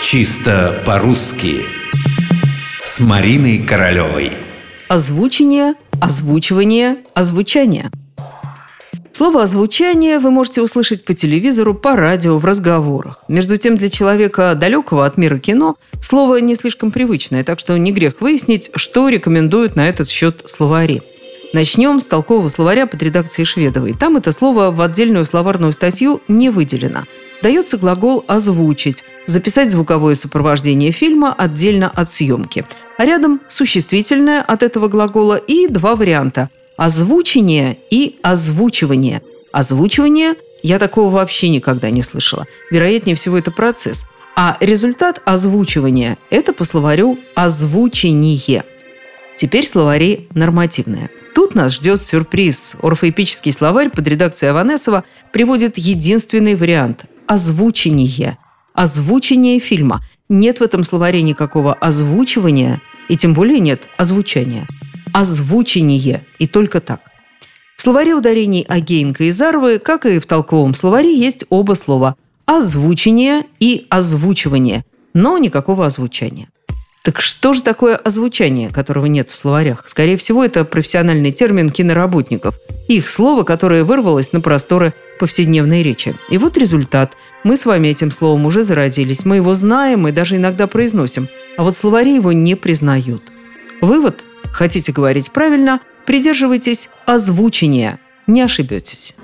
Чисто по-русски С Мариной Королевой Озвучение, озвучивание, озвучание Слово «озвучание» вы можете услышать по телевизору, по радио, в разговорах. Между тем, для человека далекого от мира кино слово не слишком привычное, так что не грех выяснить, что рекомендуют на этот счет словари – Начнем с толкового словаря под редакцией Шведовой. Там это слово в отдельную словарную статью не выделено. Дается глагол «озвучить», записать звуковое сопровождение фильма отдельно от съемки. А рядом существительное от этого глагола и два варианта – озвучение и озвучивание. Озвучивание я такого вообще никогда не слышала. Вероятнее всего, это процесс. А результат озвучивания – это по словарю «озвучение». Теперь словари нормативные. Тут нас ждет сюрприз. Орфоэпический словарь под редакцией Аванесова приводит единственный вариант – озвучение. Озвучение фильма. Нет в этом словаре никакого озвучивания, и тем более нет озвучания. Озвучение. И только так. В словаре ударений Агеенко и Зарвы, как и в толковом словаре, есть оба слова – озвучение и озвучивание, но никакого озвучания. Так что же такое озвучание, которого нет в словарях? Скорее всего, это профессиональный термин киноработников. Их слово, которое вырвалось на просторы повседневной речи. И вот результат. Мы с вами этим словом уже заразились. Мы его знаем и даже иногда произносим. А вот словари его не признают. Вывод? Хотите говорить правильно? Придерживайтесь озвучения. Не ошибетесь.